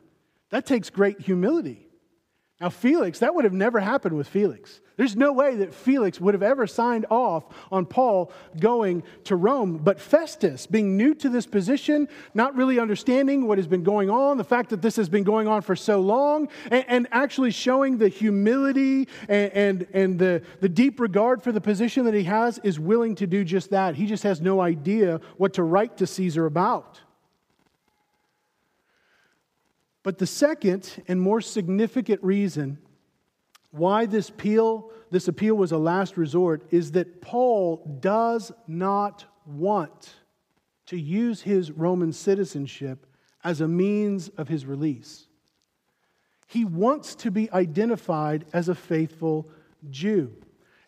That takes great humility. Now, Felix, that would have never happened with Felix. There's no way that Felix would have ever signed off on Paul going to Rome. But Festus, being new to this position, not really understanding what has been going on, the fact that this has been going on for so long, and, and actually showing the humility and, and, and the, the deep regard for the position that he has, is willing to do just that. He just has no idea what to write to Caesar about. But the second and more significant reason why this appeal, this appeal was a last resort is that Paul does not want to use his Roman citizenship as a means of his release. He wants to be identified as a faithful Jew.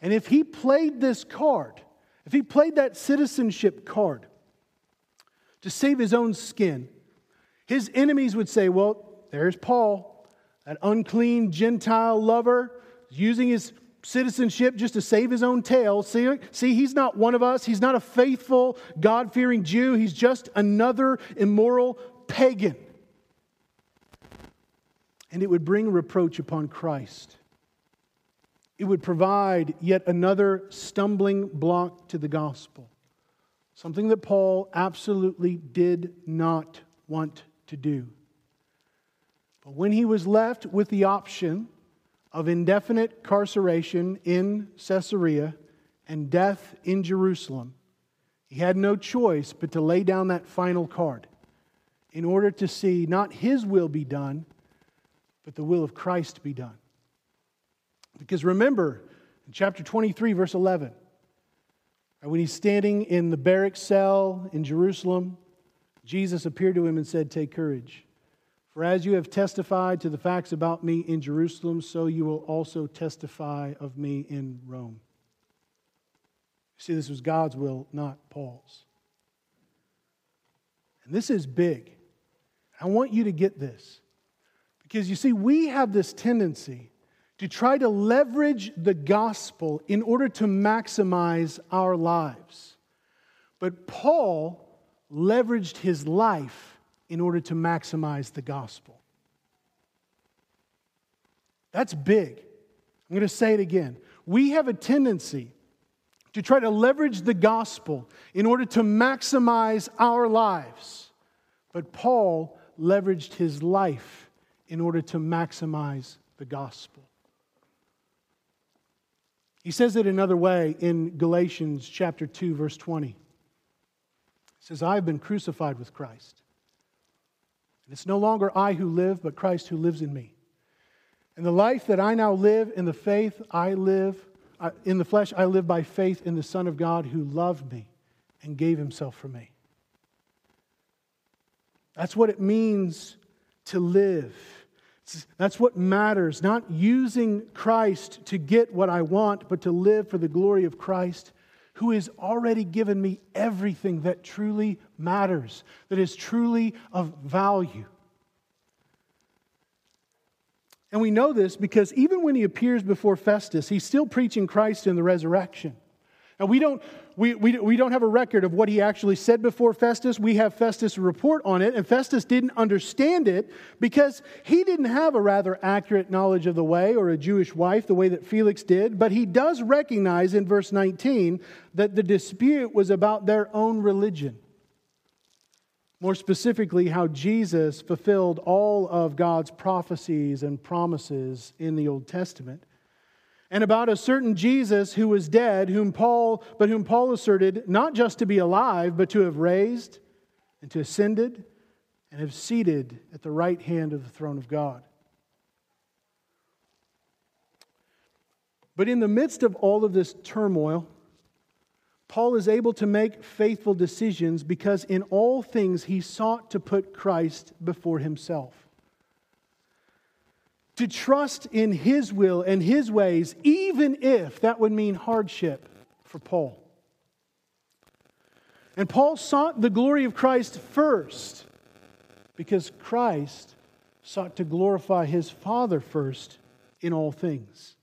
And if he played this card, if he played that citizenship card to save his own skin, his enemies would say, Well, there's Paul, that unclean Gentile lover, using his citizenship just to save his own tail. See, see, he's not one of us. He's not a faithful, God fearing Jew. He's just another immoral pagan. And it would bring reproach upon Christ. It would provide yet another stumbling block to the gospel. Something that Paul absolutely did not want to do. When he was left with the option of indefinite incarceration in Caesarea and death in Jerusalem, he had no choice but to lay down that final card in order to see not his will be done, but the will of Christ be done. Because remember, in chapter 23, verse 11, when he's standing in the barrack cell in Jerusalem, Jesus appeared to him and said, Take courage. For as you have testified to the facts about me in Jerusalem, so you will also testify of me in Rome. You see, this was God's will, not Paul's. And this is big. I want you to get this. Because you see, we have this tendency to try to leverage the gospel in order to maximize our lives. But Paul leveraged his life in order to maximize the gospel. That's big. I'm going to say it again. We have a tendency to try to leverage the gospel in order to maximize our lives. But Paul leveraged his life in order to maximize the gospel. He says it another way in Galatians chapter 2 verse 20. He says, "I have been crucified with Christ. And it's no longer I who live, but Christ who lives in me. And the life that I now live in the faith I live, in the flesh, I live by faith in the Son of God who loved me and gave himself for me. That's what it means to live. That's what matters. Not using Christ to get what I want, but to live for the glory of Christ who has already given me everything that truly matters, that is truly of value. And we know this because even when he appears before Festus, he's still preaching Christ in the resurrection. Now, we don't, we, we, we don't have a record of what he actually said before Festus. We have Festus' report on it, and Festus didn't understand it because he didn't have a rather accurate knowledge of the way or a Jewish wife the way that Felix did. But he does recognize in verse 19 that the dispute was about their own religion. More specifically, how Jesus fulfilled all of God's prophecies and promises in the Old Testament and about a certain Jesus who was dead, whom Paul, but whom Paul asserted not just to be alive, but to have raised and to ascended and have seated at the right hand of the throne of God. But in the midst of all of this turmoil, Paul is able to make faithful decisions because in all things he sought to put Christ before himself to trust in His will and His ways, even if that would mean hardship for Paul. And Paul sought the glory of Christ first because Christ sought to glorify his Father first in all things.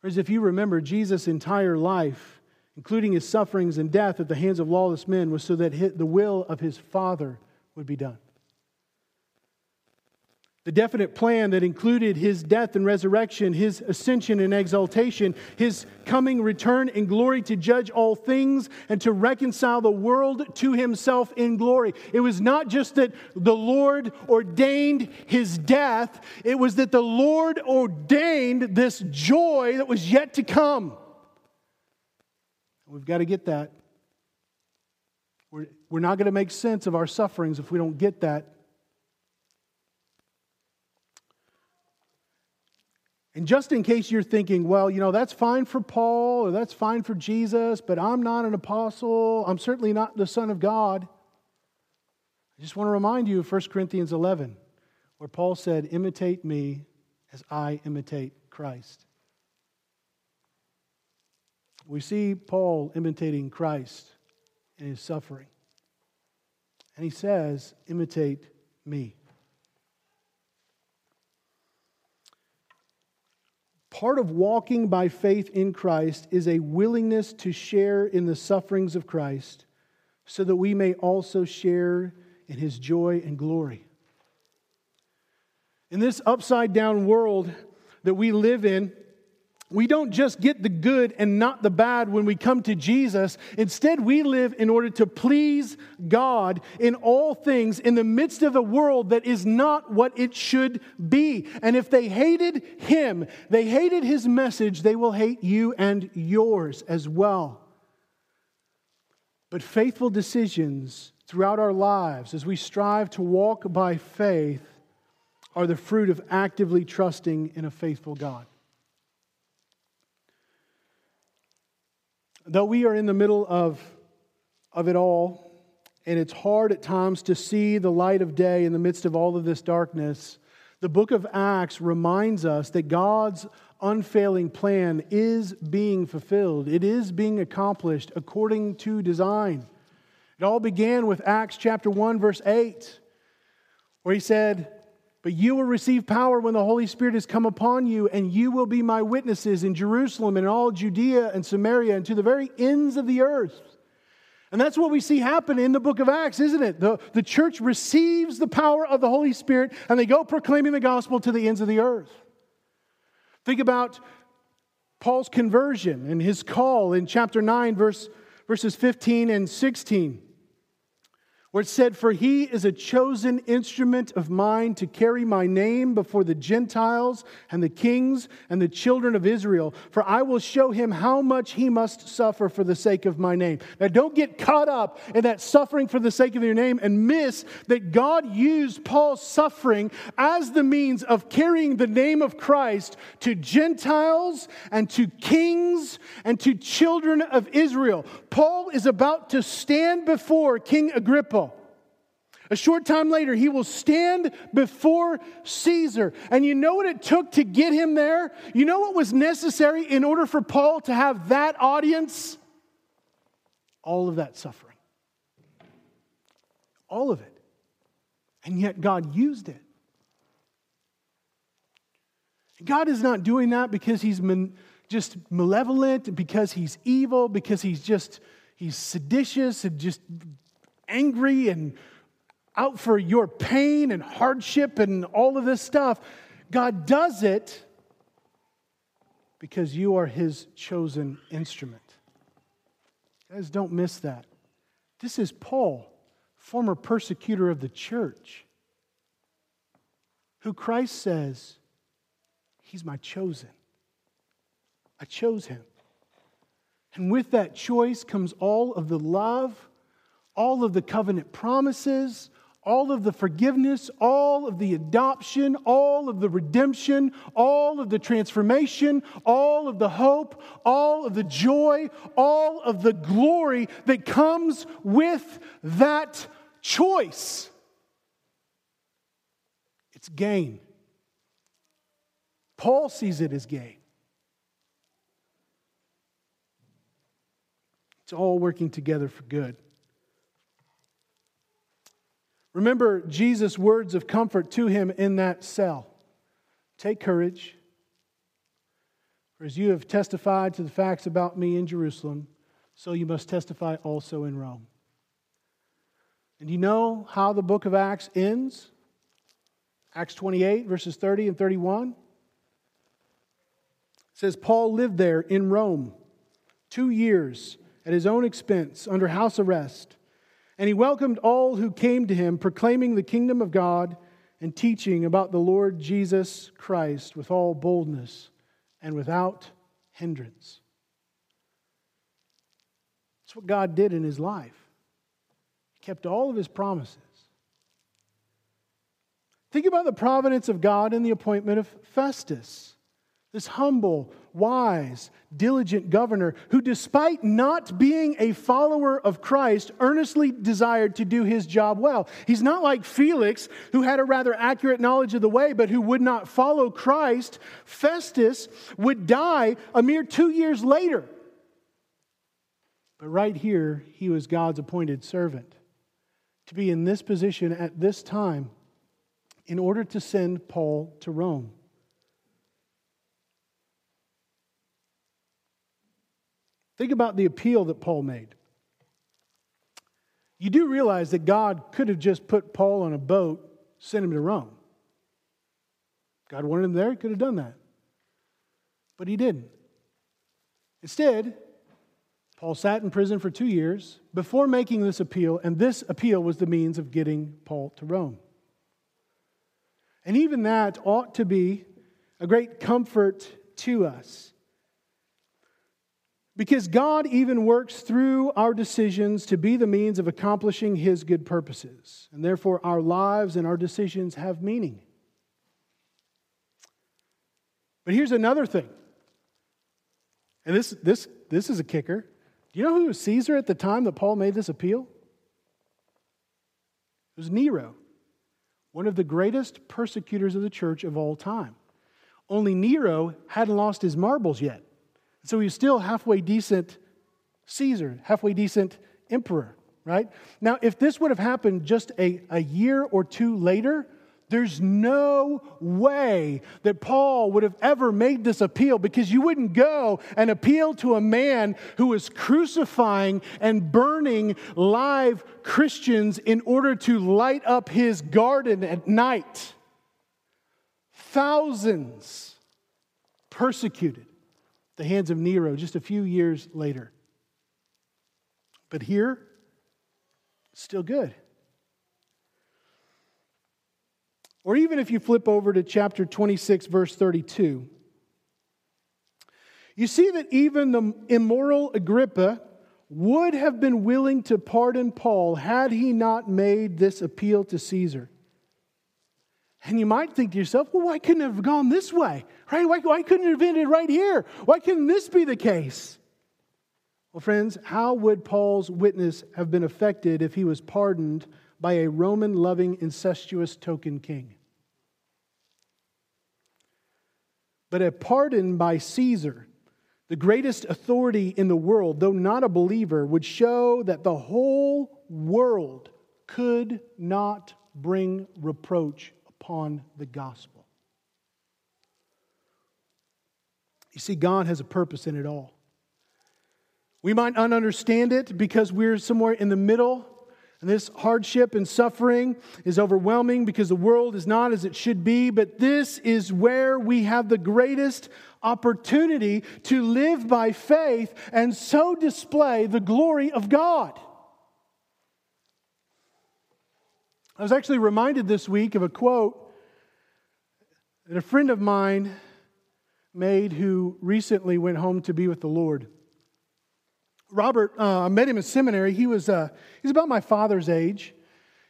Whereas, if you remember, Jesus' entire life, including his sufferings and death at the hands of lawless men, was so that the will of his Father would be done the definite plan that included his death and resurrection, his ascension and exaltation, his coming return in glory to judge all things and to reconcile the world to himself in glory. It was not just that the Lord ordained his death, it was that the Lord ordained this joy that was yet to come. We've got to get that. We're, we're not going to make sense of our sufferings if we don't get that And just in case you're thinking, well, you know, that's fine for Paul or that's fine for Jesus, but I'm not an apostle. I'm certainly not the Son of God. I just want to remind you of 1 Corinthians 11, where Paul said, Imitate me as I imitate Christ. We see Paul imitating Christ in his suffering. And he says, Imitate me. Part of walking by faith in Christ is a willingness to share in the sufferings of Christ so that we may also share in his joy and glory. In this upside down world that we live in, we don't just get the good and not the bad when we come to Jesus. Instead, we live in order to please God in all things in the midst of a world that is not what it should be. And if they hated Him, they hated His message, they will hate you and yours as well. But faithful decisions throughout our lives as we strive to walk by faith are the fruit of actively trusting in a faithful God. Though we are in the middle of, of it all, and it's hard at times to see the light of day in the midst of all of this darkness, the book of Acts reminds us that God's unfailing plan is being fulfilled. It is being accomplished according to design. It all began with Acts chapter 1, verse 8, where he said, but you will receive power when the Holy Spirit has come upon you, and you will be my witnesses in Jerusalem and all Judea and Samaria and to the very ends of the earth. And that's what we see happen in the book of Acts, isn't it? The, the church receives the power of the Holy Spirit and they go proclaiming the gospel to the ends of the earth. Think about Paul's conversion and his call in chapter 9, verse, verses 15 and 16 where it said, For he is a chosen instrument of mine to carry my name before the Gentiles and the kings and the children of Israel. For I will show him how much he must suffer for the sake of my name. Now, don't get caught up in that suffering for the sake of your name and miss that God used Paul's suffering as the means of carrying the name of Christ to Gentiles and to kings and to children of Israel. Paul is about to stand before King Agrippa a short time later, he will stand before Caesar. And you know what it took to get him there? You know what was necessary in order for Paul to have that audience? All of that suffering. All of it. And yet God used it. God is not doing that because he's just malevolent, because he's evil, because he's just he's seditious and just angry and out for your pain and hardship and all of this stuff. God does it because you are his chosen instrument. Guys, don't miss that. This is Paul, former persecutor of the church, who Christ says, He's my chosen. I chose him. And with that choice comes all of the love, all of the covenant promises, all of the forgiveness, all of the adoption, all of the redemption, all of the transformation, all of the hope, all of the joy, all of the glory that comes with that choice. It's gain. Paul sees it as gain. It's all working together for good. Remember Jesus' words of comfort to him in that cell Take courage, for as you have testified to the facts about me in Jerusalem, so you must testify also in Rome. And you know how the book of Acts ends? Acts 28, verses 30 and 31. It says, Paul lived there in Rome two years at his own expense under house arrest. And he welcomed all who came to him, proclaiming the kingdom of God and teaching about the Lord Jesus Christ with all boldness and without hindrance. That's what God did in his life. He kept all of his promises. Think about the providence of God in the appointment of Festus. This humble, wise, diligent governor who, despite not being a follower of Christ, earnestly desired to do his job well. He's not like Felix, who had a rather accurate knowledge of the way, but who would not follow Christ. Festus would die a mere two years later. But right here, he was God's appointed servant to be in this position at this time in order to send Paul to Rome. Think about the appeal that Paul made. You do realize that God could have just put Paul on a boat, sent him to Rome. God wanted him there, he could have done that. But he didn't. Instead, Paul sat in prison for two years before making this appeal, and this appeal was the means of getting Paul to Rome. And even that ought to be a great comfort to us. Because God even works through our decisions to be the means of accomplishing His good purposes. And therefore, our lives and our decisions have meaning. But here's another thing. And this, this, this is a kicker. Do you know who was Caesar at the time that Paul made this appeal? It was Nero, one of the greatest persecutors of the church of all time. Only Nero hadn't lost his marbles yet. So he was still halfway decent Caesar, halfway decent emperor, right? Now, if this would have happened just a, a year or two later, there's no way that Paul would have ever made this appeal because you wouldn't go and appeal to a man who is crucifying and burning live Christians in order to light up his garden at night. Thousands persecuted the hands of Nero just a few years later. But here, still good. Or even if you flip over to chapter 26, verse 32, you see that even the immoral Agrippa would have been willing to pardon Paul had he not made this appeal to Caesar. And you might think to yourself, well, why couldn't it have gone this way? Right? Why, why couldn't it have ended right here? Why couldn't this be the case? Well, friends, how would Paul's witness have been affected if he was pardoned by a Roman loving, incestuous token king? But a pardon by Caesar, the greatest authority in the world, though not a believer, would show that the whole world could not bring reproach upon the gospel. You see, God has a purpose in it all. We might not understand it because we're somewhere in the middle, and this hardship and suffering is overwhelming because the world is not as it should be. But this is where we have the greatest opportunity to live by faith and so display the glory of God. I was actually reminded this week of a quote that a friend of mine made who recently went home to be with the Lord. Robert, uh, I met him in seminary. He was uh, he's about my father's age.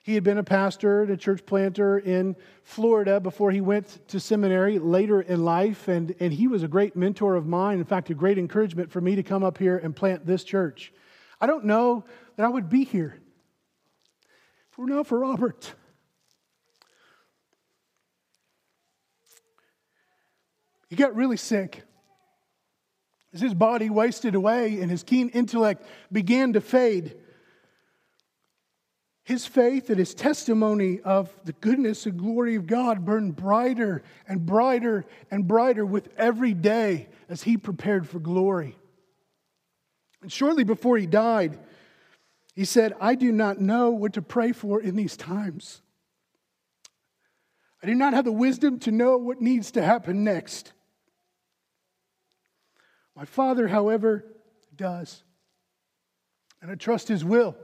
He had been a pastor and a church planter in Florida before he went to seminary later in life, and, and he was a great mentor of mine. In fact, a great encouragement for me to come up here and plant this church. I don't know that I would be here were not for Robert. He got really sick. As his body wasted away and his keen intellect began to fade, his faith and his testimony of the goodness and glory of God burned brighter and brighter and brighter with every day as he prepared for glory. And shortly before he died, he said, I do not know what to pray for in these times. I do not have the wisdom to know what needs to happen next. My Father, however, does. And I trust His will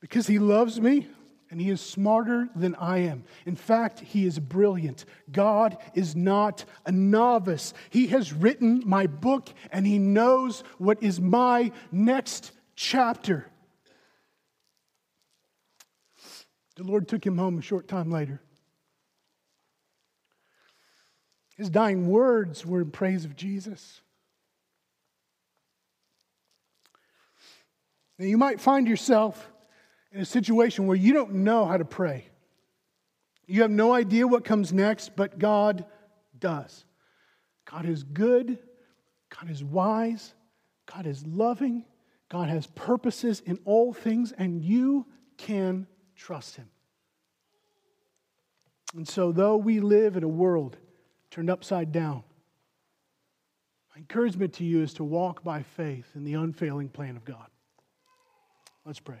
because He loves me and He is smarter than I am. In fact, He is brilliant. God is not a novice. He has written my book and He knows what is my next chapter. The Lord took him home a short time later. His dying words were in praise of Jesus. Now, you might find yourself in a situation where you don't know how to pray. You have no idea what comes next, but God does. God is good, God is wise, God is loving, God has purposes in all things, and you can trust Him. And so, though we live in a world turned upside down, My encouragement to you is to walk by faith in the unfailing plan of God. Let's pray.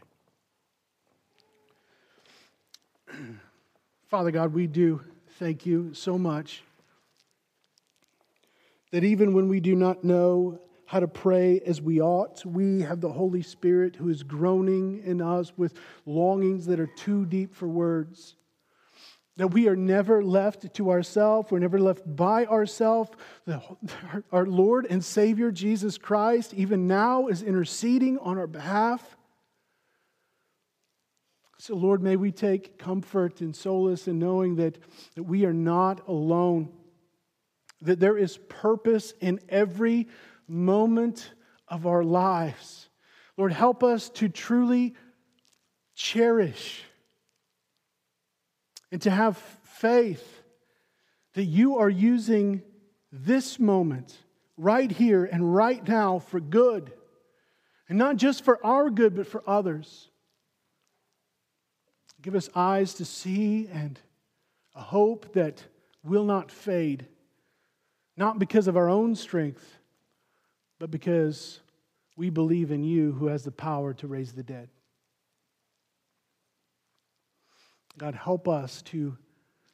Father God, we do thank you so much that even when we do not know how to pray as we ought, we have the Holy Spirit who is groaning in us with longings that are too deep for words. That we are never left to ourselves, we're never left by ourselves. Our Lord and Savior Jesus Christ, even now, is interceding on our behalf. So, Lord, may we take comfort and solace in knowing that, that we are not alone, that there is purpose in every moment of our lives. Lord, help us to truly cherish and to have faith that you are using this moment right here and right now for good. And not just for our good, but for others. Give us eyes to see and a hope that will not fade, not because of our own strength, but because we believe in you who has the power to raise the dead. God, help us to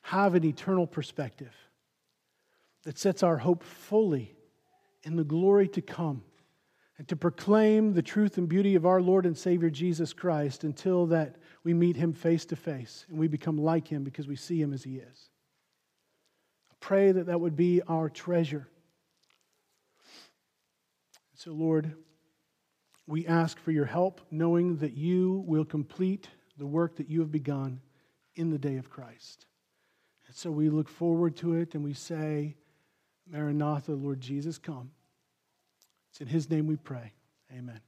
have an eternal perspective that sets our hope fully in the glory to come and to proclaim the truth and beauty of our Lord and Savior Jesus Christ until that we meet him face to face and we become like him because we see him as he is. I pray that that would be our treasure. So, Lord, we ask for your help, knowing that you will complete the work that you have begun in the day of Christ. And so we look forward to it and we say, Maranatha, Lord Jesus, come. It's in his name we pray. Amen.